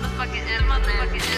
motherfucking motherfucking